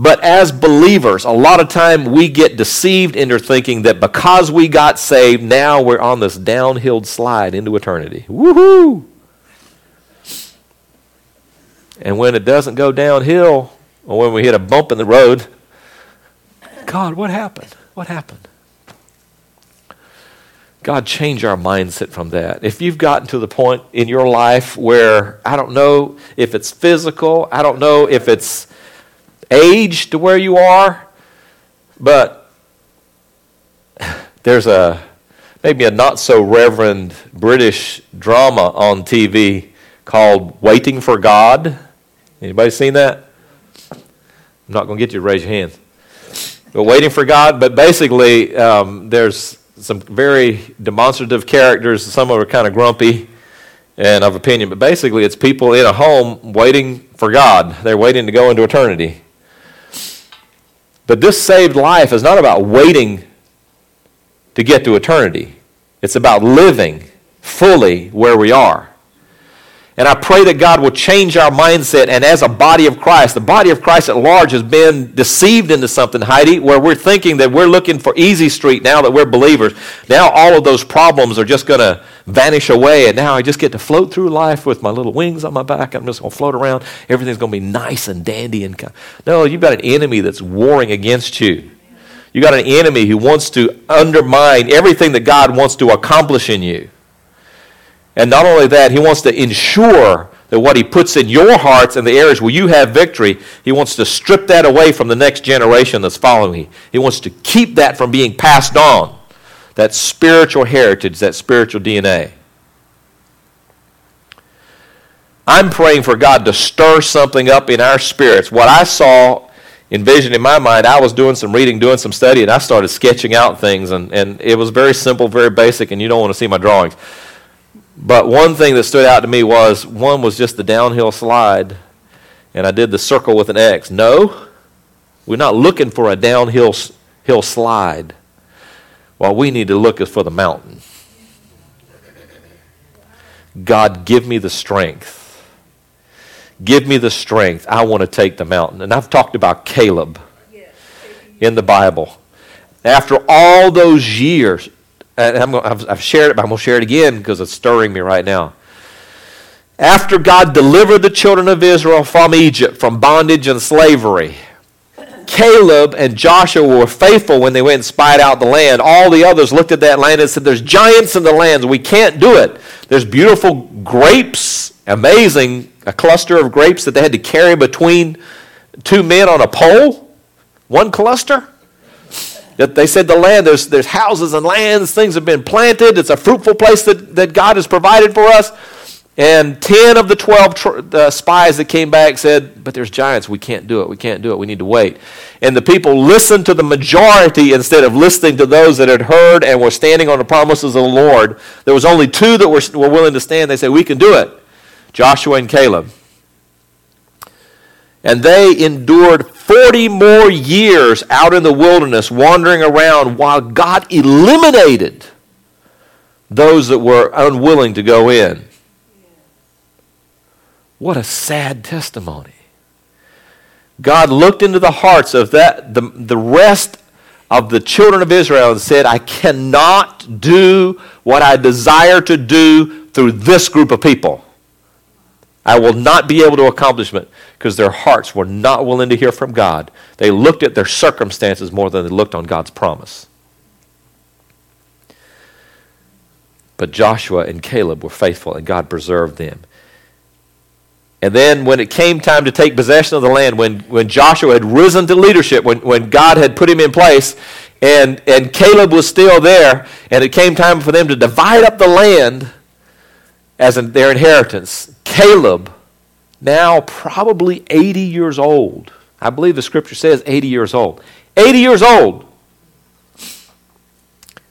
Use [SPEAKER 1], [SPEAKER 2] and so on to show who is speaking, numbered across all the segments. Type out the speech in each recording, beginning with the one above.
[SPEAKER 1] But as believers, a lot of time we get deceived into thinking that because we got saved, now we're on this downhill slide into eternity. Woohoo! And when it doesn't go downhill, or when we hit a bump in the road, God, what happened? What happened? God, change our mindset from that. If you've gotten to the point in your life where I don't know if it's physical, I don't know if it's age to where you are, but there's a maybe a not so reverend British drama on TV called Waiting for God. Anybody seen that? I'm not going to get you to raise your hands. But Waiting for God, but basically um, there's some very demonstrative characters. Some of them are kind of grumpy and of opinion, but basically it's people in a home waiting for God. They're waiting to go into eternity. But this saved life is not about waiting to get to eternity. It's about living fully where we are. And I pray that God will change our mindset. And as a body of Christ, the body of Christ at large has been deceived into something, Heidi, where we're thinking that we're looking for easy street now that we're believers. Now all of those problems are just going to vanish away. And now I just get to float through life with my little wings on my back. I'm just going to float around. Everything's going to be nice and dandy. And kind. no, you've got an enemy that's warring against you. You've got an enemy who wants to undermine everything that God wants to accomplish in you. And not only that, he wants to ensure that what he puts in your hearts and the areas where you have victory, he wants to strip that away from the next generation that's following. Him. He wants to keep that from being passed on. That spiritual heritage, that spiritual DNA. I'm praying for God to stir something up in our spirits. What I saw, envisioned in my mind, I was doing some reading, doing some study, and I started sketching out things, and, and it was very simple, very basic, and you don't want to see my drawings. But one thing that stood out to me was one was just the downhill slide, and I did the circle with an X. No, we're not looking for a downhill hill slide. What we need to look is for the mountain. God, give me the strength. Give me the strength. I want to take the mountain. And I've talked about Caleb in the Bible. After all those years, and I've, I've shared it, but I'm going to share it again because it's stirring me right now. After God delivered the children of Israel from Egypt, from bondage and slavery, Caleb and Joshua were faithful when they went and spied out the land. All the others looked at that land and said, There's giants in the land. We can't do it. There's beautiful grapes, amazing, a cluster of grapes that they had to carry between two men on a pole. One cluster. They said the land, there's, there's houses and lands, things have been planted. It's a fruitful place that, that God has provided for us. And 10 of the 12 tr- uh, spies that came back said, But there's giants. We can't do it. We can't do it. We need to wait. And the people listened to the majority instead of listening to those that had heard and were standing on the promises of the Lord. There was only two that were, were willing to stand. They said, We can do it Joshua and Caleb. And they endured 40 more years out in the wilderness, wandering around while God eliminated those that were unwilling to go in. What a sad testimony. God looked into the hearts of that, the, the rest of the children of Israel and said, I cannot do what I desire to do through this group of people. I will not be able to accomplish it because their hearts were not willing to hear from God. They looked at their circumstances more than they looked on God's promise. But Joshua and Caleb were faithful, and God preserved them. And then, when it came time to take possession of the land, when, when Joshua had risen to leadership, when, when God had put him in place, and, and Caleb was still there, and it came time for them to divide up the land as in their inheritance, Caleb, now probably 80 years old, I believe the scripture says 80 years old, 80 years old,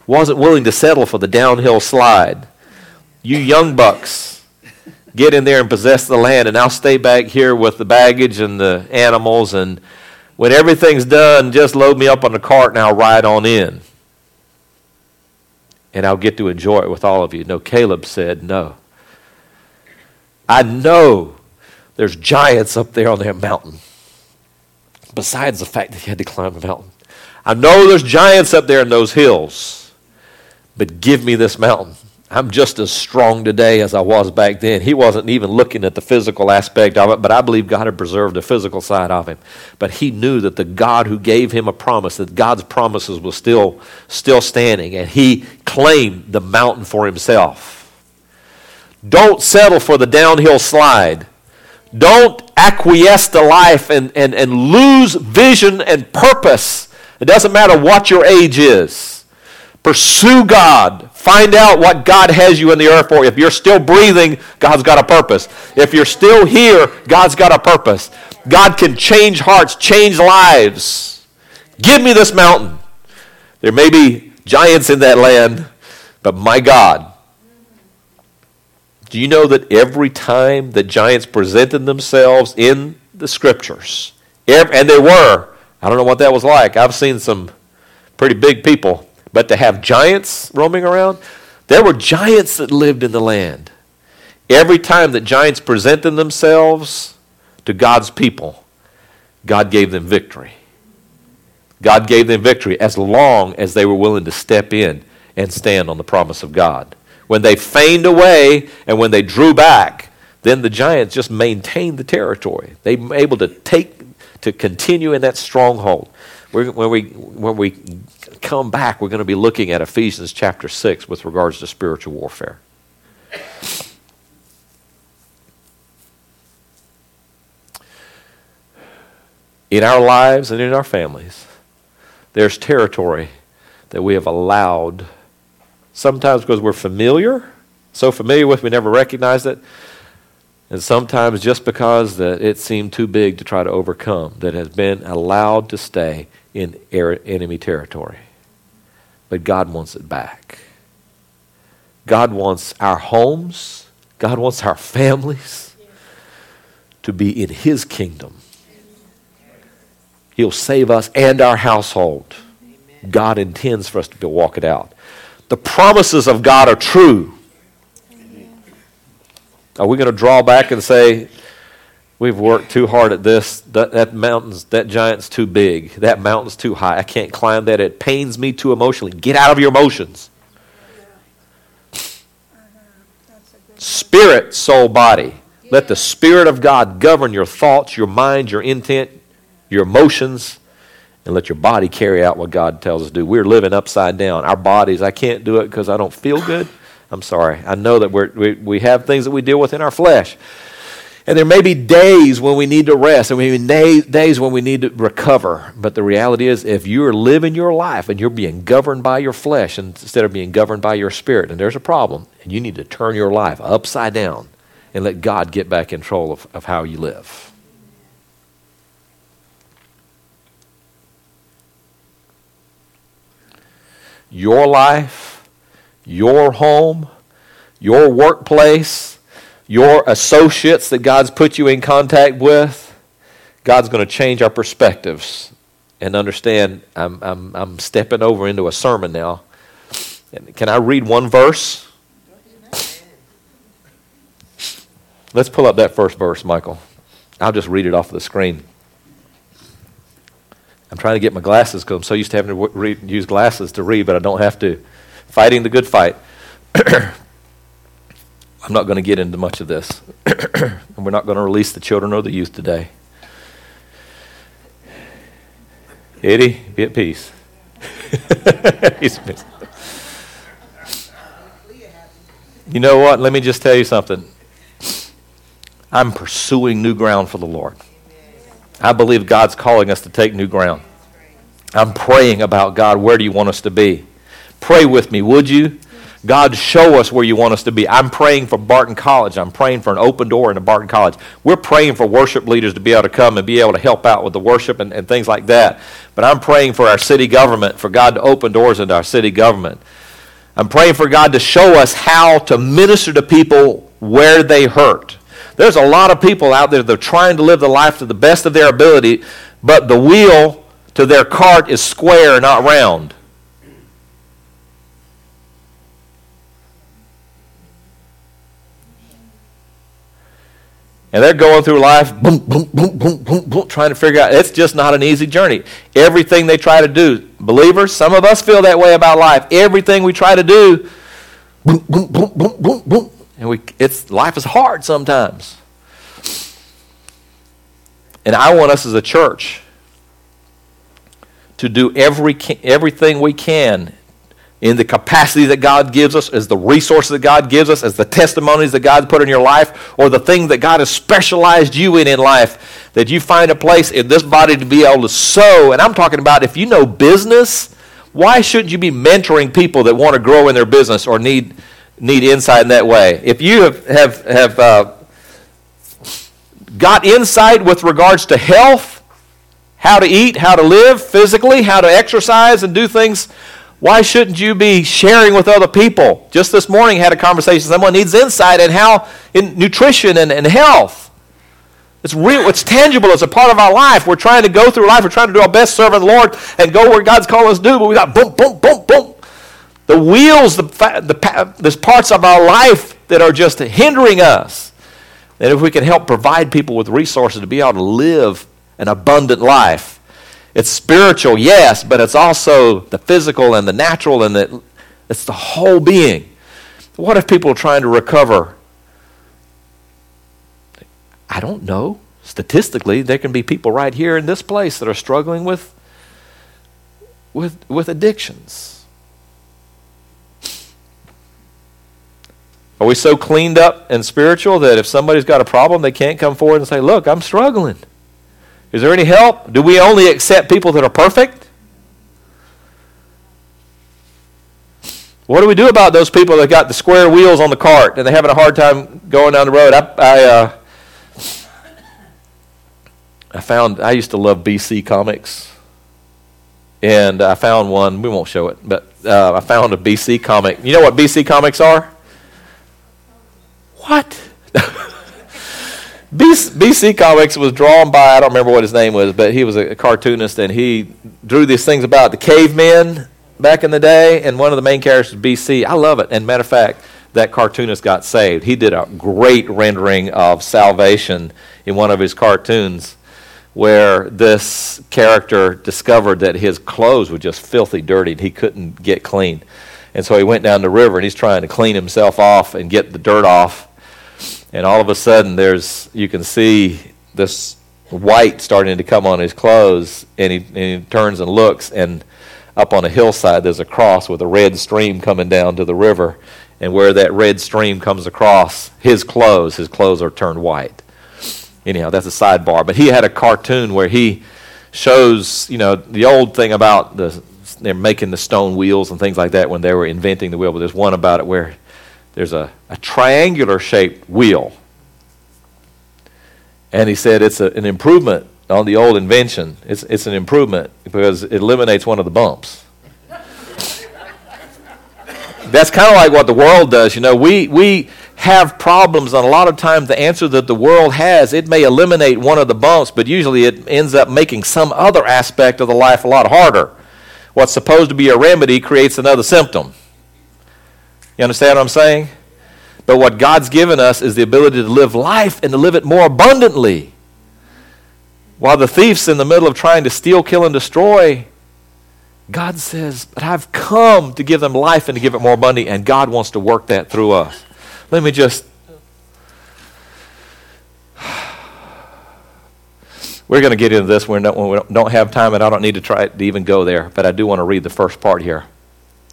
[SPEAKER 1] wasn't willing to settle for the downhill slide. You young bucks, get in there and possess the land, and I'll stay back here with the baggage and the animals, and when everything's done, just load me up on the cart and I'll ride on in. And I'll get to enjoy it with all of you. No, Caleb said no. I know there's giants up there on that mountain. besides the fact that he had to climb a mountain. I know there's giants up there in those hills, but give me this mountain. I'm just as strong today as I was back then. He wasn't even looking at the physical aspect of it, but I believe God had preserved the physical side of him. But he knew that the God who gave him a promise, that God's promises was still, still standing, and he claimed the mountain for himself. Don't settle for the downhill slide. Don't acquiesce to life and, and, and lose vision and purpose. It doesn't matter what your age is. Pursue God. Find out what God has you in the earth for. If you're still breathing, God's got a purpose. If you're still here, God's got a purpose. God can change hearts, change lives. Give me this mountain. There may be giants in that land, but my God do you know that every time the giants presented themselves in the scriptures, and there were, I don't know what that was like. I've seen some pretty big people, but to have giants roaming around, there were giants that lived in the land. Every time that giants presented themselves to God's people, God gave them victory. God gave them victory as long as they were willing to step in and stand on the promise of God. When they feigned away and when they drew back, then the giants just maintained the territory. They were able to take, to continue in that stronghold. We're, when, we, when we come back, we're going to be looking at Ephesians chapter 6 with regards to spiritual warfare. In our lives and in our families, there's territory that we have allowed Sometimes because we're familiar, so familiar with we never recognize it. And sometimes just because that it seemed too big to try to overcome, that has been allowed to stay in er, enemy territory. But God wants it back. God wants our homes, God wants our families to be in His kingdom. He'll save us and our household. God intends for us to walk it out the promises of God are true. Are we going to draw back and say, we've worked too hard at this, that, that mountain's, that giant's too big, that mountain's too high, I can't climb that, it pains me too emotionally. Get out of your emotions. Spirit, soul, body. Let the Spirit of God govern your thoughts, your mind, your intent, your emotions, and let your body carry out what God tells us to do. We're living upside down. Our bodies, I can't do it because I don't feel good. I'm sorry. I know that we, we have things that we deal with in our flesh. And there may be days when we need to rest, and maybe days when we need to recover. But the reality is, if you're living your life and you're being governed by your flesh instead of being governed by your spirit, and there's a problem, and you need to turn your life upside down and let God get back control of, of how you live. Your life, your home, your workplace, your associates that God's put you in contact with, God's going to change our perspectives and understand. I'm, I'm, I'm stepping over into a sermon now. Can I read one verse? Let's pull up that first verse, Michael. I'll just read it off the screen. I'm trying to get my glasses because I'm so used to having to read, use glasses to read, but I don't have to. Fighting the good fight. I'm not going to get into much of this. and we're not going to release the children or the youth today. Eddie, be at peace. you know what? Let me just tell you something. I'm pursuing new ground for the Lord. I believe God's calling us to take new ground. I'm praying about God, where do you want us to be? Pray with me, would you? God, show us where you want us to be. I'm praying for Barton College. I'm praying for an open door into Barton College. We're praying for worship leaders to be able to come and be able to help out with the worship and, and things like that. But I'm praying for our city government, for God to open doors into our city government. I'm praying for God to show us how to minister to people where they hurt. There's a lot of people out there that are trying to live the life to the best of their ability, but the wheel to their cart is square, not round. And they're going through life, boom, boom, boom, boom, boom, boom, trying to figure out. It's just not an easy journey. Everything they try to do, believers, some of us feel that way about life. Everything we try to do, boom, boom, boom, boom, boom, boom. And we, it's, life is hard sometimes. And I want us as a church to do every, everything we can in the capacity that God gives us, as the resources that God gives us, as the testimonies that God's put in your life, or the thing that God has specialized you in in life, that you find a place in this body to be able to sow. And I'm talking about if you know business, why shouldn't you be mentoring people that want to grow in their business or need, need insight in that way? If you have, have, have uh, got insight with regards to health, how to eat, how to live physically, how to exercise and do things why shouldn't you be sharing with other people? Just this morning, I had a conversation. Someone needs insight in how in nutrition and, and health. It's real. It's tangible. It's a part of our life. We're trying to go through life. We're trying to do our best serving the Lord and go where God's calling us to do. But we got boom, boom, boom, boom. The wheels, the, the there's parts of our life that are just hindering us. And if we can help provide people with resources to be able to live an abundant life, it's spiritual, yes, but it's also the physical and the natural, and the, it's the whole being. What if people are trying to recover? I don't know. Statistically, there can be people right here in this place that are struggling with, with, with addictions. Are we so cleaned up and spiritual that if somebody's got a problem, they can't come forward and say, Look, I'm struggling? Is there any help? Do we only accept people that are perfect? What do we do about those people that got the square wheels on the cart and they're having a hard time going down the road? I, I, uh, I found, I used to love BC comics. And I found one, we won't show it, but uh, I found a BC comic. You know what BC comics are? What? BC Comics was drawn by, I don't remember what his name was, but he was a cartoonist and he drew these things about the cavemen back in the day, and one of the main characters was BC. I love it. And matter of fact, that cartoonist got saved. He did a great rendering of salvation in one of his cartoons where this character discovered that his clothes were just filthy dirty and he couldn't get clean. And so he went down the river and he's trying to clean himself off and get the dirt off and all of a sudden there's you can see this white starting to come on his clothes and he, and he turns and looks and up on a hillside there's a cross with a red stream coming down to the river. And where that red stream comes across his clothes his clothes are turned white. Anyhow that's a sidebar. But he had a cartoon where he shows you know the old thing about the they're making the stone wheels and things like that when they were inventing the wheel but there's one about it where there's a, a triangular shaped wheel. And he said it's a, an improvement on the old invention. It's, it's an improvement because it eliminates one of the bumps. That's kind of like what the world does. You know, we, we have problems, and a lot of times the answer that the world has, it may eliminate one of the bumps, but usually it ends up making some other aspect of the life a lot harder. What's supposed to be a remedy creates another symptom. You understand what I'm saying? But what God's given us is the ability to live life and to live it more abundantly. While the thief's in the middle of trying to steal, kill, and destroy, God says, But I've come to give them life and to give it more abundantly, and God wants to work that through us. Let me just. We're going to get into this we don't have time, and I don't need to try to even go there, but I do want to read the first part here.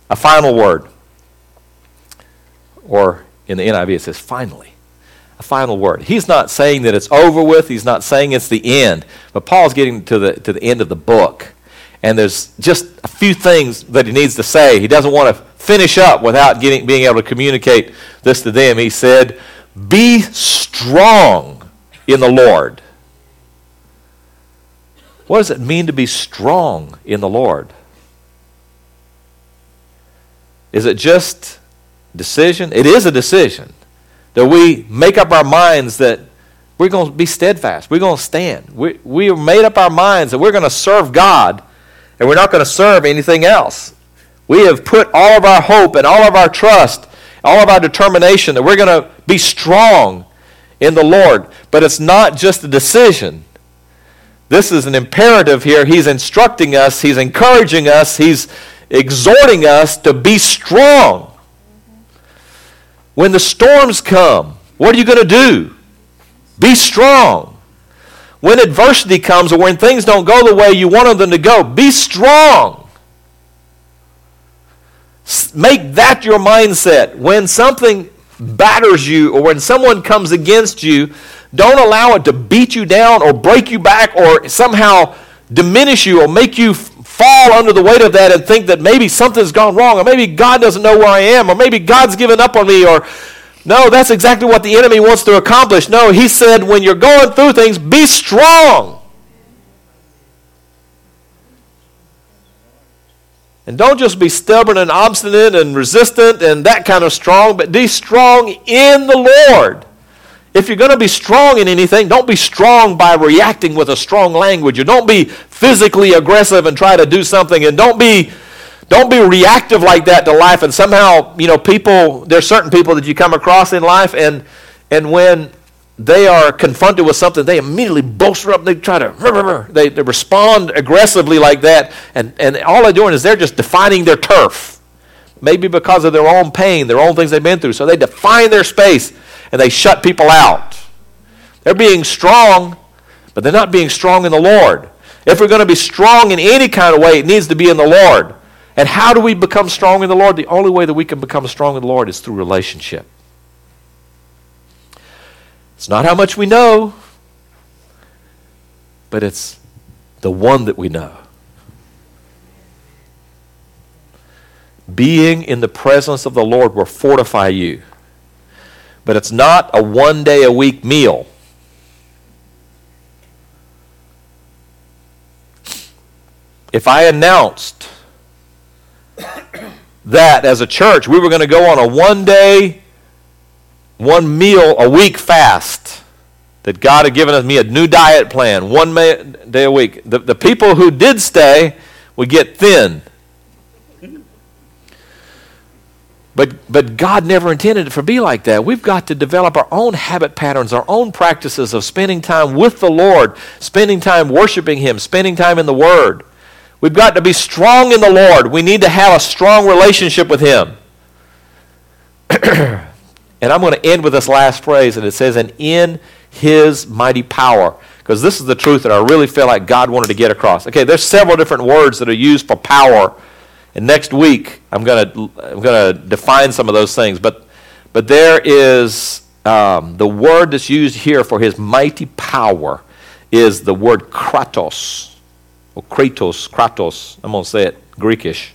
[SPEAKER 1] A final word or in the NIV it says finally. A final word. He's not saying that it's over with, he's not saying it's the end, but Paul's getting to the, to the end of the book. And there's just a few things that he needs to say. He doesn't want to finish up without getting, being able to communicate this to them. He said, Be strong in the Lord. What does it mean to be strong in the Lord? Is it just decision. It is a decision that we make up our minds that we're going to be steadfast. We're going to stand. We, we made up our minds that we're going to serve God and we're not going to serve anything else. We have put all of our hope and all of our trust, all of our determination that we're going to be strong in the Lord. But it's not just a decision. This is an imperative here. He's instructing us, he's encouraging us, he's exhorting us to be strong. When the storms come, what are you going to do? Be strong. When adversity comes or when things don't go the way you wanted them to go, be strong. Make that your mindset. When something batters you or when someone comes against you, don't allow it to beat you down or break you back or somehow diminish you or make you fall under the weight of that and think that maybe something's gone wrong or maybe God doesn't know where I am or maybe God's given up on me or no, that's exactly what the enemy wants to accomplish. No, he said when you're going through things, be strong. And don't just be stubborn and obstinate and resistant and that kind of strong, but be strong in the Lord. If you're going to be strong in anything, don't be strong by reacting with a strong language. Or don't be physically aggressive and try to do something. And don't be don't be reactive like that to life. And somehow, you know, people, there's certain people that you come across in life, and, and when they are confronted with something, they immediately bolster up. They try to, they, they respond aggressively like that. And, and all they're doing is they're just defining their turf. Maybe because of their own pain, their own things they've been through. So they define their space and they shut people out. They're being strong, but they're not being strong in the Lord. If we're going to be strong in any kind of way, it needs to be in the Lord. And how do we become strong in the Lord? The only way that we can become strong in the Lord is through relationship. It's not how much we know, but it's the one that we know. Being in the presence of the Lord will fortify you. But it's not a one day a week meal. If I announced that as a church we were going to go on a one day, one meal a week fast. That God had given us me a new diet plan, one day a week. The, the people who did stay would get thin. But, but God never intended it to be like that. We've got to develop our own habit patterns, our own practices of spending time with the Lord, spending time worshiping Him, spending time in the Word. We've got to be strong in the Lord. We need to have a strong relationship with Him. and I'm going to end with this last phrase, and it says, and in His mighty power. Because this is the truth that I really feel like God wanted to get across. Okay, there's several different words that are used for power. And next week, I'm going to, I'm to define some of those things. But, but there is um, the word that's used here for His mighty power is the word kratos or Kratos, Kratos. I'm going to say it Greekish.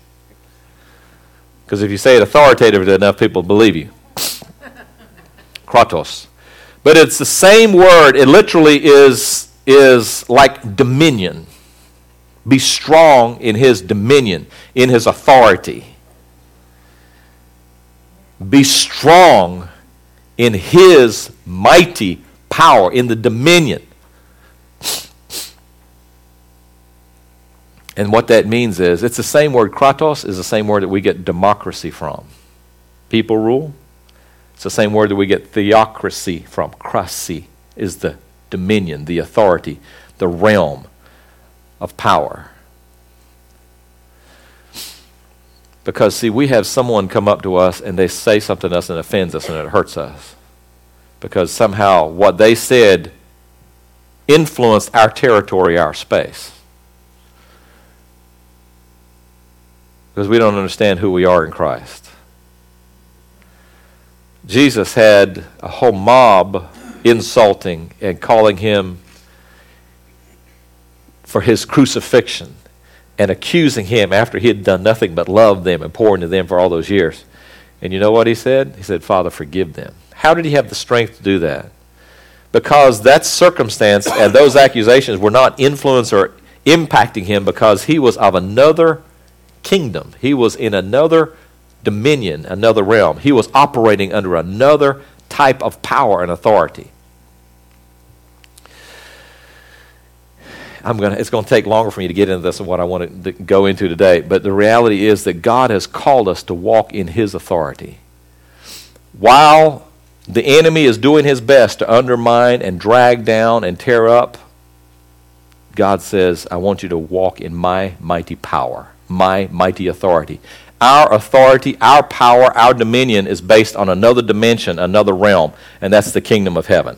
[SPEAKER 1] Because if you say it authoritatively enough, people believe you. Kratos. But it's the same word. It literally is, is like dominion. Be strong in his dominion, in his authority. Be strong in his mighty power, in the dominion. And what that means is it's the same word, kratos, is the same word that we get democracy from. People rule. It's the same word that we get theocracy from. Krasi is the dominion, the authority, the realm of power. Because, see, we have someone come up to us and they say something to us and offends us and it hurts us. Because somehow what they said influenced our territory, our space. because we don't understand who we are in Christ. Jesus had a whole mob insulting and calling him for his crucifixion and accusing him after he had done nothing but love them and pour into them for all those years. And you know what he said? He said, Father, forgive them. How did he have the strength to do that? Because that circumstance and those accusations were not influencing or impacting him because he was of another kingdom. He was in another dominion, another realm. He was operating under another type of power and authority. I'm gonna, it's going to take longer for me to get into this and what I want to go into today, but the reality is that God has called us to walk in His authority. While the enemy is doing his best to undermine and drag down and tear up, God says, I want you to walk in my mighty power, my mighty authority. Our authority, our power, our dominion is based on another dimension, another realm, and that's the kingdom of heaven.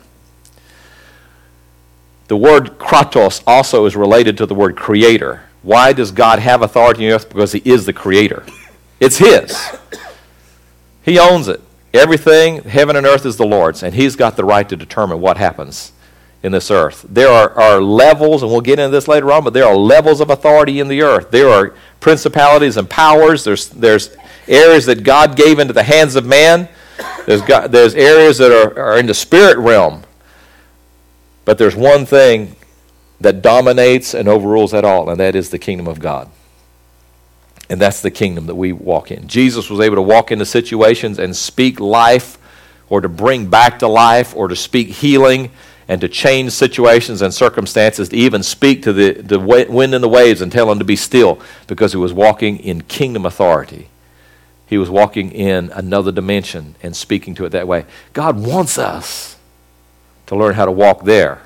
[SPEAKER 1] The word kratos also is related to the word creator. Why does God have authority on earth? Because he is the creator. It's his. He owns it. Everything, heaven and earth, is the Lord's, and he's got the right to determine what happens in this earth. There are, are levels, and we'll get into this later on, but there are levels of authority in the earth. There are principalities and powers. There's, there's areas that God gave into the hands of man. There's, God, there's areas that are, are in the spirit realm. But there's one thing that dominates and overrules that all, and that is the kingdom of God. And that's the kingdom that we walk in. Jesus was able to walk into situations and speak life, or to bring back to life, or to speak healing and to change situations and circumstances, to even speak to the, the wind and the waves and tell them to be still because he was walking in kingdom authority. He was walking in another dimension and speaking to it that way. God wants us to learn how to walk there,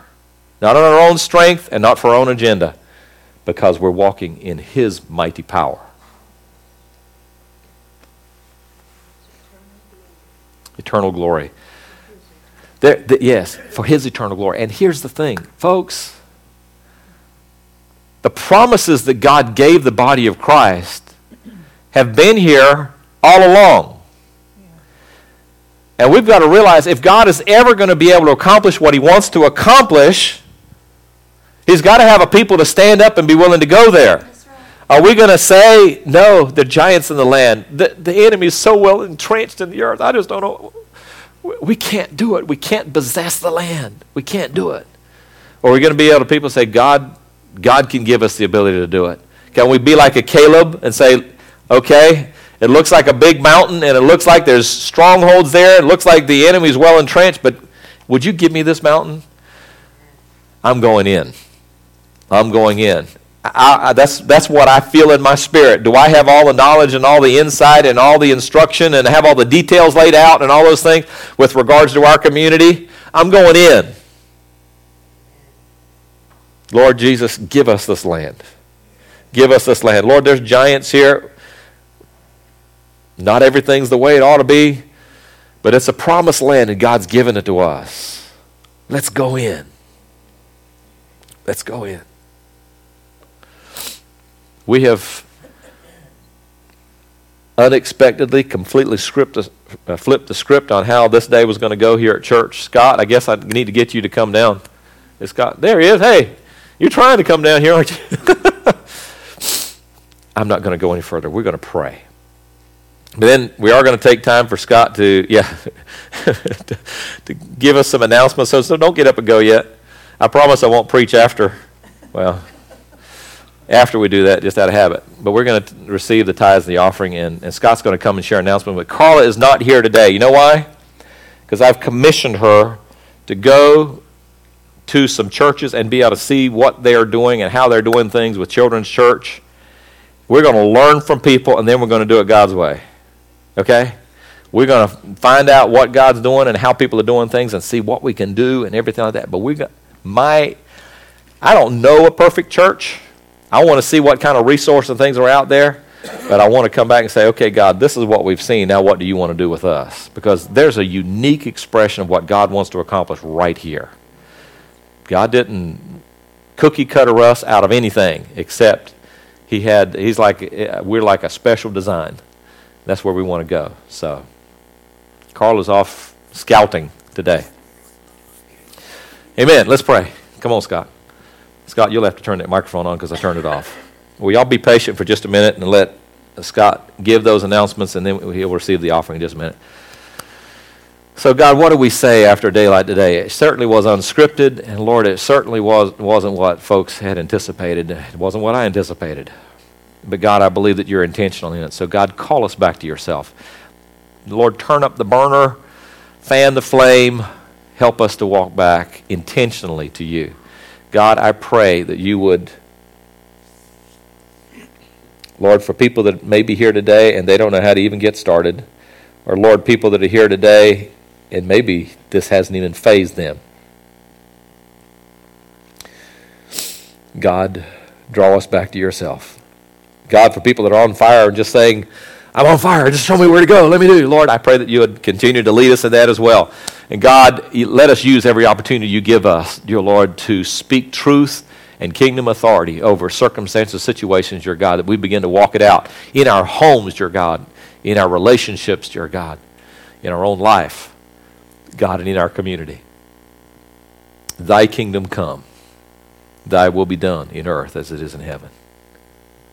[SPEAKER 1] not on our own strength and not for our own agenda, because we're walking in his mighty power. Eternal glory. There, the, yes, for his eternal glory. And here's the thing, folks the promises that God gave the body of Christ have been here all along. And we've got to realize if God is ever going to be able to accomplish what he wants to accomplish, he's got to have a people to stand up and be willing to go there. Right. Are we going to say, no, the giants in the land, the, the enemy is so well entrenched in the earth, I just don't know we can't do it. We can't possess the land. We can't do it. Or are we going to be able to people say, God, God can give us the ability to do it? Can we be like a Caleb and say, okay, it looks like a big mountain and it looks like there's strongholds there. It looks like the enemy's well entrenched, but would you give me this mountain? I'm going in. I'm going in. I, I, that's, that's what I feel in my spirit. Do I have all the knowledge and all the insight and all the instruction and have all the details laid out and all those things with regards to our community? I'm going in. Lord Jesus, give us this land. Give us this land. Lord, there's giants here. Not everything's the way it ought to be, but it's a promised land and God's given it to us. Let's go in. Let's go in we have unexpectedly completely uh, flipped the script on how this day was going to go here at church. Scott, I guess I need to get you to come down. It's Scott. There he is. Hey, you're trying to come down here, aren't you? I'm not going to go any further. We're going to pray. But then we are going to take time for Scott to, yeah, to, to, give us some announcements. So, so don't get up and go yet. I promise I won't preach after. Well, after we do that, just out of habit. But we're going to receive the tithes and the offering, and, and Scott's going to come and share an announcement. But Carla is not here today. You know why? Because I've commissioned her to go to some churches and be able to see what they are doing and how they're doing things with Children's Church. We're going to learn from people, and then we're going to do it God's way. Okay? We're going to find out what God's doing and how people are doing things and see what we can do and everything like that. But we got my I don't know a perfect church. I want to see what kind of resources and things are out there, but I want to come back and say, okay, God, this is what we've seen. Now, what do you want to do with us? Because there's a unique expression of what God wants to accomplish right here. God didn't cookie cutter us out of anything except he had he's like eh, we're like a special design that's where we want to go so carl is off scouting today amen let's pray come on scott Scott, you'll have to turn that microphone on because I turned it off. Will y'all be patient for just a minute and let Scott give those announcements, and then he'll receive the offering in just a minute. So, God, what do we say after daylight today? It certainly was unscripted, and Lord, it certainly was, wasn't what folks had anticipated. It wasn't what I anticipated. But, God, I believe that you're intentional in it. So, God, call us back to yourself. Lord, turn up the burner, fan the flame, help us to walk back intentionally to you. God, I pray that you would, Lord, for people that may be here today and they don't know how to even get started, or Lord, people that are here today And maybe this hasn't even fazed them. God, draw us back to yourself. God, for people that are on fire and just saying, I'm on fire, just show me where to go, let me do. Lord, I pray that you would continue to lead us in that as well. And God, let us use every opportunity you give us, dear Lord, to speak truth and kingdom authority over circumstances, situations, dear God, that we begin to walk it out in our homes, dear God, in our relationships, dear God, in our own life, God, and in our community. Thy kingdom come, thy will be done in earth as it is in heaven.